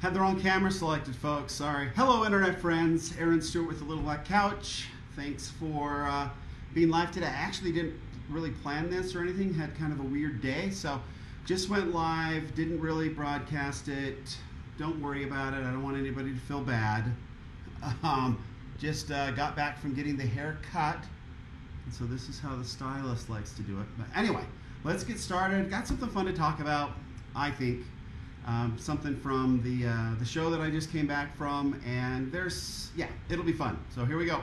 Had the wrong camera selected, folks. Sorry. Hello, internet friends. Aaron Stewart with the Little Black Couch. Thanks for uh, being live today. I actually didn't really plan this or anything. Had kind of a weird day, so just went live. Didn't really broadcast it. Don't worry about it. I don't want anybody to feel bad. Um, just uh, got back from getting the hair cut, and so this is how the stylist likes to do it. But anyway, let's get started. Got something fun to talk about. I think um, something from the uh, the show that I just came back from, and there's yeah, it'll be fun. So here we go.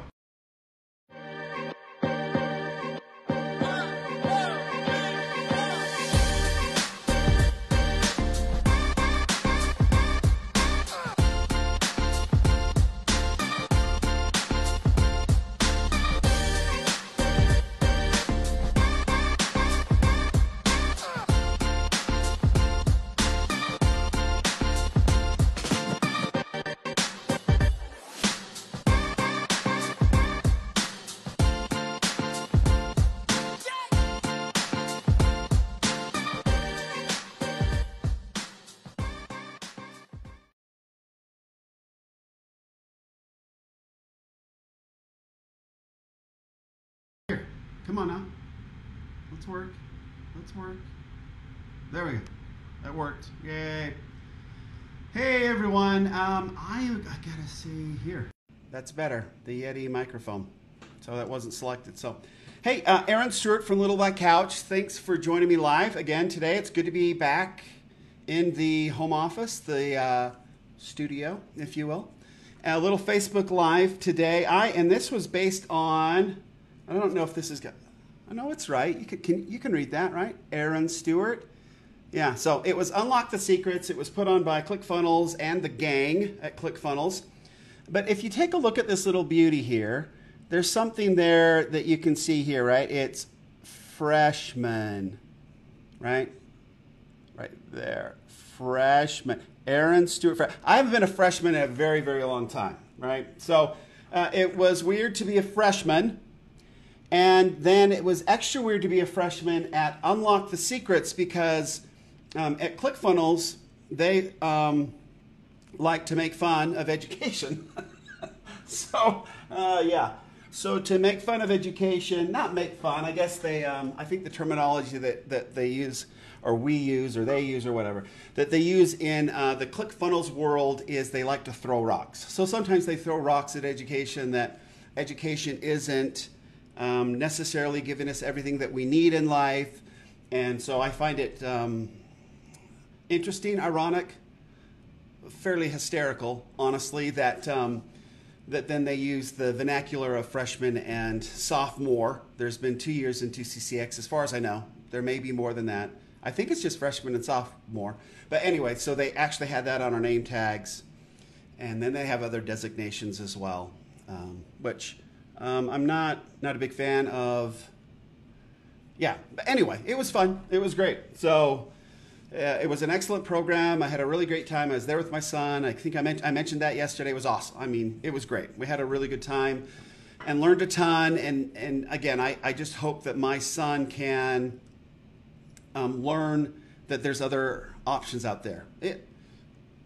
Come on now. Let's work. Let's work. There we go. That worked. Yay. Hey everyone. Um, I, I gotta see here. That's better. The Yeti microphone. So that wasn't selected. So, hey, uh, Aaron Stewart from Little Black Couch. Thanks for joining me live again today. It's good to be back in the home office, the uh, studio, if you will. A little Facebook Live today. I and this was based on I don't know if this is. I know it's right. You can, can, you can read that, right? Aaron Stewart. Yeah, so it was Unlock the Secrets. It was put on by ClickFunnels and the gang at ClickFunnels. But if you take a look at this little beauty here, there's something there that you can see here, right? It's freshman, right? Right there. Freshman. Aaron Stewart. I haven't been a freshman in a very, very long time, right? So uh, it was weird to be a freshman and then it was extra weird to be a freshman at Unlock the Secrets because um, at ClickFunnels, they um, like to make fun of education. so, uh, yeah. So to make fun of education, not make fun, I guess they, um, I think the terminology that, that they use, or we use, or they use, or whatever, that they use in uh, the ClickFunnels world is they like to throw rocks. So sometimes they throw rocks at education that education isn't um, necessarily giving us everything that we need in life. And so I find it um, interesting, ironic, fairly hysterical, honestly, that, um, that then they use the vernacular of freshman and sophomore. There's been two years in 2CCX, as far as I know. There may be more than that. I think it's just freshman and sophomore. But anyway, so they actually had that on our name tags. And then they have other designations as well, um, which um, I'm not not a big fan of. Yeah, but anyway, it was fun. It was great. So uh, it was an excellent program. I had a really great time. I was there with my son. I think I, men- I mentioned that yesterday. It was awesome. I mean, it was great. We had a really good time and learned a ton. And and again, I, I just hope that my son can um, learn that there's other options out there. It,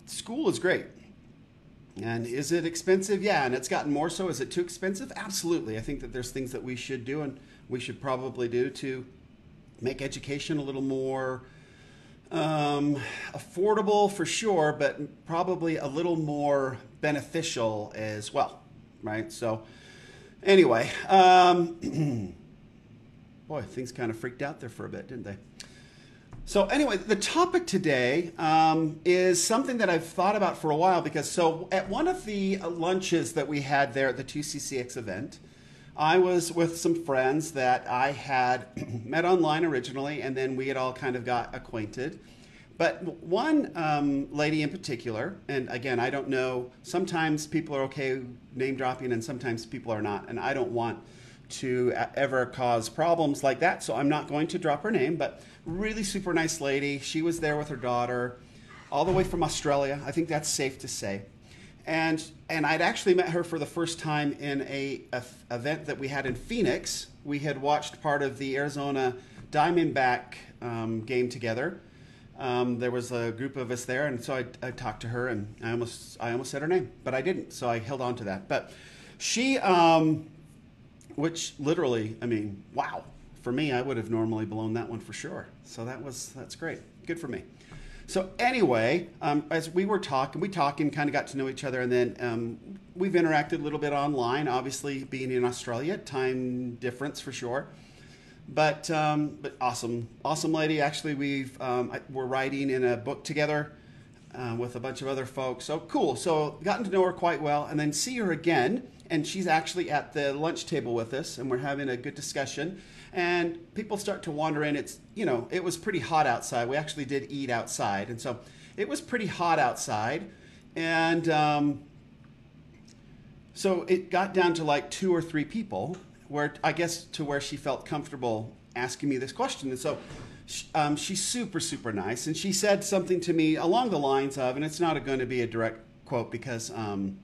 school is great. And is it expensive? Yeah, and it's gotten more so. Is it too expensive? Absolutely. I think that there's things that we should do and we should probably do to make education a little more um, affordable for sure, but probably a little more beneficial as well, right? So, anyway, um, boy, things kind of freaked out there for a bit, didn't they? So anyway, the topic today um, is something that I've thought about for a while because so at one of the lunches that we had there at the 2CCX event, I was with some friends that I had met online originally, and then we had all kind of got acquainted. But one um, lady in particular, and again, I don't know, sometimes people are okay name dropping and sometimes people are not, and I don't want to ever cause problems like that, so I'm not going to drop her name, but really super nice lady. She was there with her daughter, all the way from Australia. I think that's safe to say. And, and I'd actually met her for the first time in a, event that we had in Phoenix. We had watched part of the Arizona Diamondback um, game together. um, there was a group of us there, and so I, I, talked to her, and I almost I almost said her name, but I didn't, so I held on to that. But she, um, which literally, I mean, wow, for me, I would have normally blown that one for sure. So that was that's great, good for me. So anyway, um, as we were talking, we talked and kind of got to know each other, and then um, we've interacted a little bit online. Obviously, being in Australia, time difference for sure. But um, but awesome, awesome lady. Actually, we've um, we're writing in a book together uh, with a bunch of other folks. So cool. So gotten to know her quite well, and then see her again, and she's actually at the lunch table with us, and we're having a good discussion. And people start to wander in. It's you know it was pretty hot outside. We actually did eat outside, and so it was pretty hot outside, and um, so it got down to like two or three people where I guess to where she felt comfortable asking me this question. And so um, she's super, super nice. And she said something to me along the lines of, and it's not going to be a direct quote because um,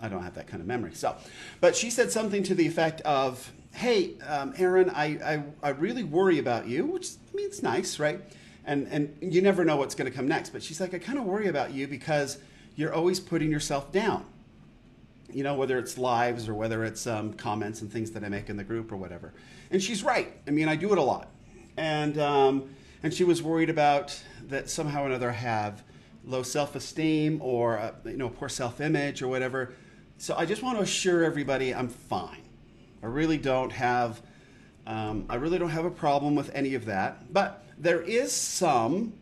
I don't have that kind of memory. So, but she said something to the effect of, "Hey, um, Aaron, I, I, I really worry about you," which I nice, right? And and you never know what's going to come next. But she's like, "I kind of worry about you because you're always putting yourself down." you know, whether it's lives or whether it's um, comments and things that I make in the group or whatever. And she's right. I mean, I do it a lot. And, um, and she was worried about that somehow or another I have low self esteem or, uh, you know, poor self image or whatever. So I just want to assure everybody I'm fine. I really don't have. Um, I really don't have a problem with any of that, but there is some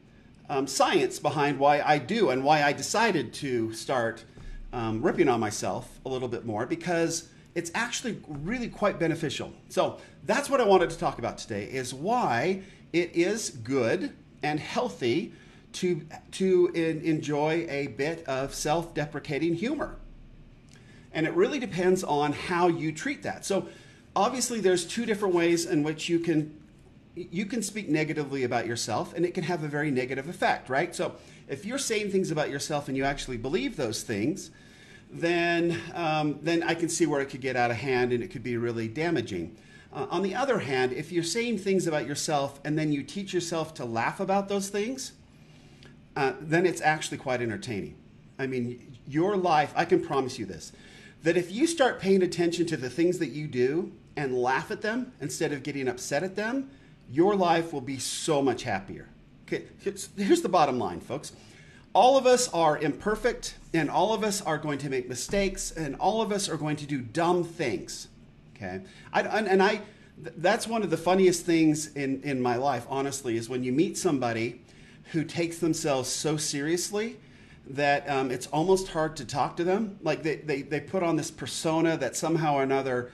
um, science behind why I do and why I decided to start um, ripping on myself a little bit more because it's actually really quite beneficial. So that's what I wanted to talk about today is why it is good and healthy to, to in, enjoy a bit of self-deprecating humor. And it really depends on how you treat that. So obviously there's two different ways in which you can you can speak negatively about yourself and it can have a very negative effect, right? So if you're saying things about yourself and you actually believe those things, then, um, then I can see where it could get out of hand and it could be really damaging. Uh, on the other hand, if you're saying things about yourself and then you teach yourself to laugh about those things, uh, then it's actually quite entertaining. I mean, your life, I can promise you this, that if you start paying attention to the things that you do and laugh at them instead of getting upset at them, your life will be so much happier. Okay, here's the bottom line, folks all of us are imperfect and all of us are going to make mistakes and all of us are going to do dumb things okay I, and i that's one of the funniest things in, in my life honestly is when you meet somebody who takes themselves so seriously that um, it's almost hard to talk to them. Like they, they, they put on this persona that somehow or another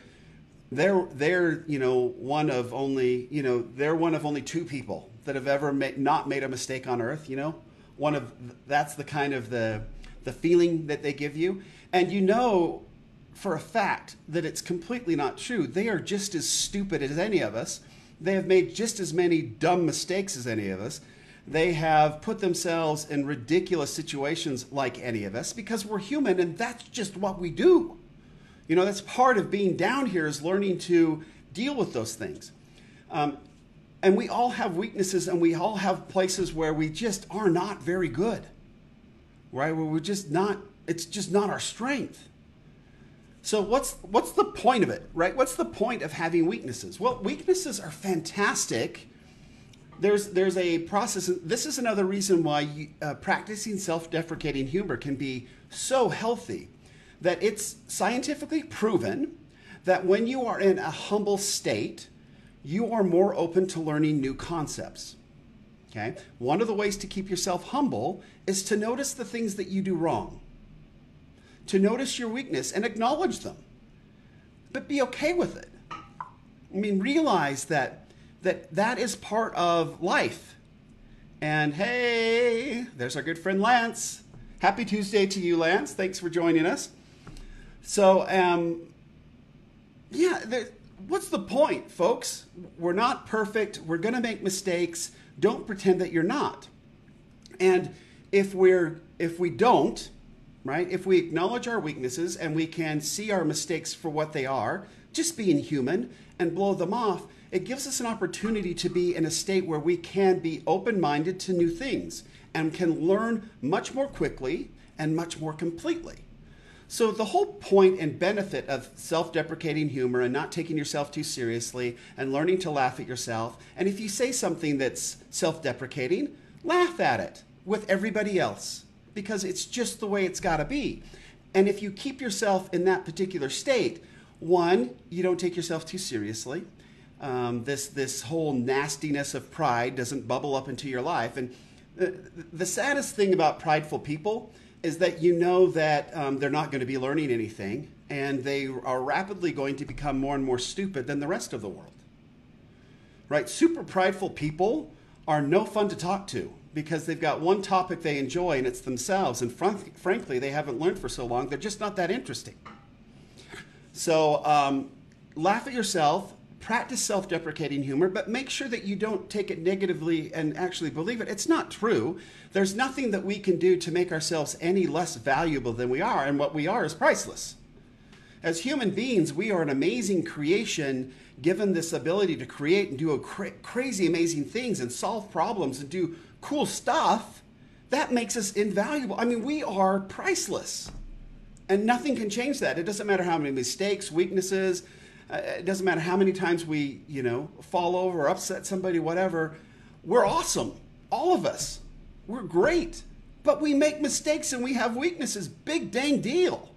they're they're you know one of only you know they're one of only two people that have ever made, not made a mistake on earth you know? One of that's the kind of the the feeling that they give you. And you know for a fact that it's completely not true. They are just as stupid as any of us. They have made just as many dumb mistakes as any of us they have put themselves in ridiculous situations like any of us because we're human and that's just what we do you know that's part of being down here is learning to deal with those things um, and we all have weaknesses and we all have places where we just are not very good, right? Where we're just not, it's just not our strength. So what's what's the point of it, right? What's the point of having weaknesses? Well, weaknesses are fantastic. There's there's a process. This is another reason why you, uh, practicing self-deprecating humor can be so healthy, that it's scientifically proven that when you are in a humble state, you are more open to learning new concepts. Okay? One of the ways to keep yourself humble is to notice the things that you do wrong, to notice your weakness and acknowledge them, but be okay with it. I mean, realize that that, that is part of life. And hey, there's our good friend Lance. Happy Tuesday to you, Lance. Thanks for joining us. So, um, yeah, there, what's the point, folks? We're not perfect. We're going to make mistakes. Don't pretend that you're not. And if we're if we don't, right? If we acknowledge our weaknesses and we can see our mistakes for what they are, just being human and blow them off, it gives us an opportunity to be in a state where we can be open minded to new things and can learn much more quickly and much more completely. So, the whole point and benefit of self deprecating humor and not taking yourself too seriously and learning to laugh at yourself, and if you say something that's self deprecating, laugh at it with everybody else because it's just the way it's got to be. And if you keep yourself in that particular state, one, you don't take yourself too seriously. Um, this this whole nastiness of pride doesn't bubble up into your life. And the, the saddest thing about prideful people is that you know that um, they're not going to be learning anything and they are rapidly going to become more and more stupid than the rest of the world. Right? Super prideful people are no fun to talk to because they've got one topic they enjoy and it's themselves. And fr- frankly, they haven't learned for so long, they're just not that interesting. So um, laugh at yourself, practice self deprecating humor, but make sure that you don't take it negatively and actually believe it. It's not true. There's nothing that we can do to make ourselves any less valuable than we are, and what we are is priceless. As human beings, we are an amazing creation given this ability to create and do cra- crazy, amazing things and solve problems and do cool stuff. That makes us invaluable. I mean, we are priceless. And nothing can change that. It doesn't matter how many mistakes, weaknesses, Uh, it doesn't matter how many times we, you know, fall over, or upset somebody, whatever. We're awesome. All of us. We're great. But we make mistakes and we have weaknesses. Big dang deal.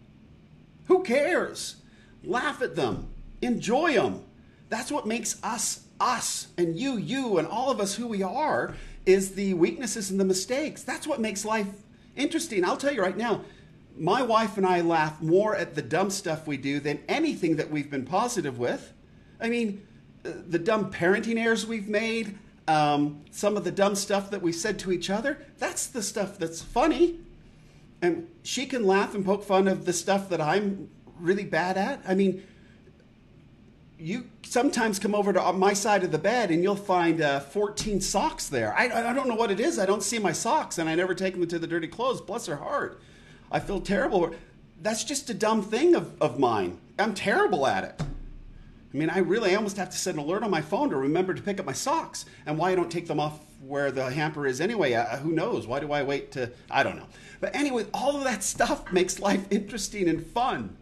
Who cares? Laugh at them. Enjoy them. That's what makes us us and you you and all of us who we are is the weaknesses and the mistakes. That's what makes life interesting. I'll tell you right now, my wife and I laugh more at the dumb stuff we do than anything that we've been positive with. I mean, uh, the dumb parenting errors we've made, um, some of the dumb stuff that we said to each other, that's the stuff that's funny. And she can laugh and poke fun of the stuff that I'm really bad at. I mean, you sometimes come over to my side of the bed and you'll find uh, 14 socks there. I, I don't know what it is. I don't see my socks and I never take them to the dirty clothes. Bless her heart. I feel terrible. That's just a dumb thing of, of mine. I'm terrible at it. I mean, I really almost have to set an alert on my phone to remember to pick up my socks. And why I don't take them off where the hamper is anyway, uh, who knows? Why do I wait to, I don't know. But anyway, all of that stuff makes life interesting and fun.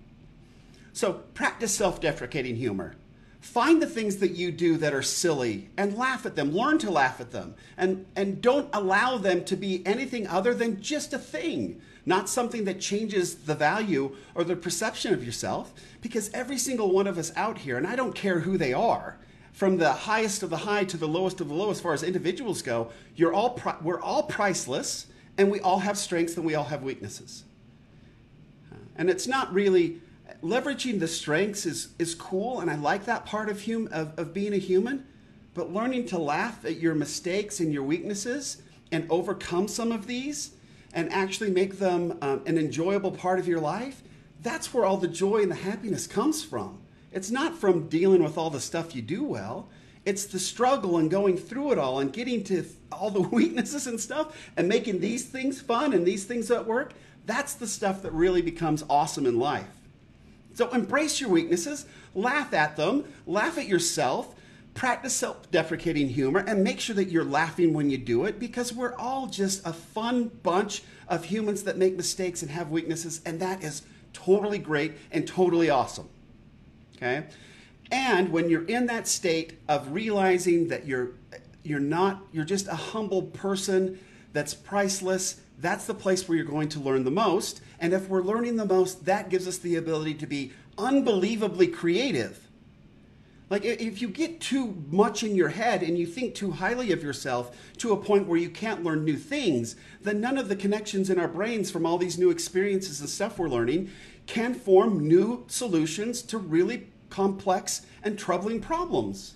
So practice self deprecating humor. Find the things that you do that are silly and laugh at them. Learn to laugh at them. And, and don't allow them to be anything other than just a thing not something that changes the value or the perception of yourself, because every single one of us out here, and I don't care who they are, from the highest of the high to the lowest of the low, as far as individuals go, you're all pri- we're all priceless, and we all have strengths and we all have weaknesses. And it's not really leveraging the strengths is is cool, and I like that part of hum, of, of being a human. But learning to laugh at your mistakes and your weaknesses and overcome some of these and actually make them um, an enjoyable part of your life, that's where all the joy and the happiness comes from. It's not from dealing with all the stuff you do well. It's the struggle and going through it all and getting to all the weaknesses and stuff and making these things fun and these things at work. That's the stuff that really becomes awesome in life. So embrace your weaknesses, laugh at them, laugh at yourself, practice self deprecating humor and make sure that you're laughing when you do it because we're all just a fun bunch of humans that make mistakes and have weaknesses, and that is totally great and totally awesome. Okay? And when you're in that state of realizing that you're you're not you're just a humble person that's priceless, that's the place where you're going to learn the most. And if we're learning the most, that gives us the ability to be unbelievably creative like, if you get too much in your head and you think too highly of yourself to a point where you can't learn new things, then none of the connections in our brains from all these new experiences and stuff we're learning can form new solutions to really complex and troubling problems.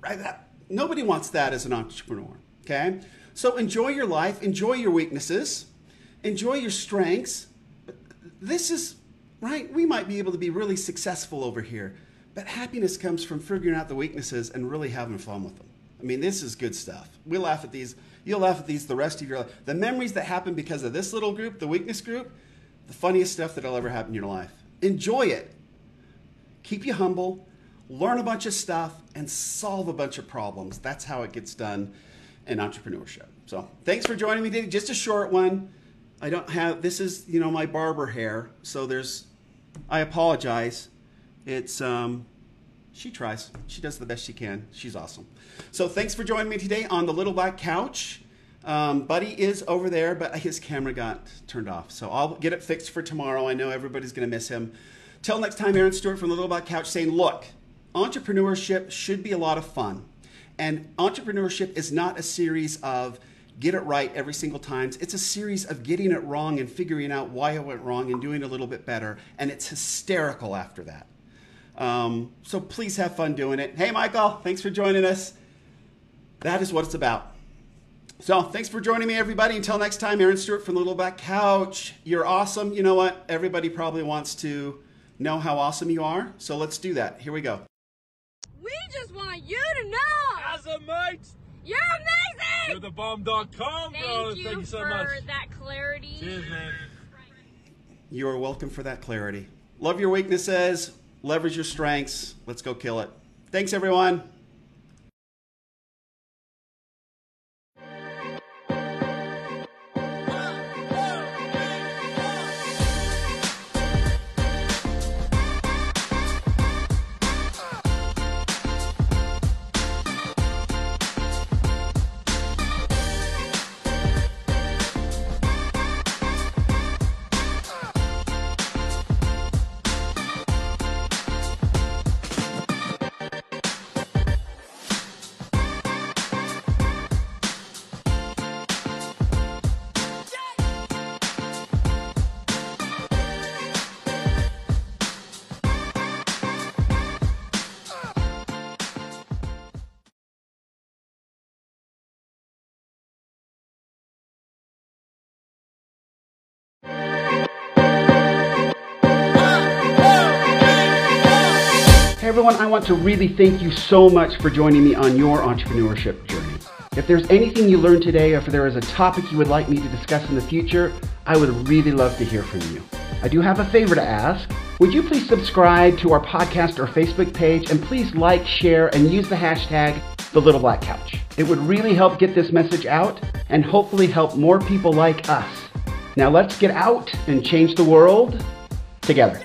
Right? That, nobody wants that as an entrepreneur. Okay? So enjoy your life, enjoy your weaknesses, enjoy your strengths. This is, right? We might be able to be really successful over here but happiness comes from figuring out the weaknesses and really having fun with them. I mean, this is good stuff. We laugh at these. You'll laugh at these the rest of your life. The memories that happen because of this little group, the weakness group, the funniest stuff that'll ever happen in your life. Enjoy it. Keep you humble. learn a bunch of stuff, and solve a bunch of problems. That's how it gets done in entrepreneurship. So thanks for joining me today. Just a short one. I don't have, this is, you know, my barber hair. So there's, I apologize. It's, um, she tries. She does the best she can. She's awesome. So thanks for joining me today on the Little Black Couch. Um, Buddy is over there, but his camera got turned off. So I'll get it fixed for tomorrow. I know everybody's going to miss him. Till next time, Aaron Stewart from the Little Black Couch saying, look, entrepreneurship should be a lot of fun. And entrepreneurship is not a series of get it right every single time. It's a series of getting it wrong and figuring out why it went wrong and doing a little bit better. And it's hysterical after that. Um, so please have fun doing it. Hey, Michael, thanks for joining us. That is what it's about. So thanks for joining me, everybody. Until next time, Aaron Stewart from the Little Black Couch. You're awesome. You know what? Everybody probably wants to know how awesome you are. So let's do that. Here we go. We just want you to know. As a mate, You're amazing. you're the bomb.com, Thank bro. you Thank you so for much. that clarity. Cheers, man. You are welcome for that clarity. Love your weaknesses, leverage your strengths. Let's go kill it. Thanks, everyone. Everyone, I want to really thank you so much for joining me on your entrepreneurship journey. If there's anything you learned today, or if there is a topic you would like me to discuss in the future, I would really love to hear from you. I do have a favor to ask. Would you please subscribe to our podcast or Facebook page and please like, share, and use the hashtag the Little Black Couch. It would really help get this message out and hopefully help more people like us. Now let's get out and change the world together.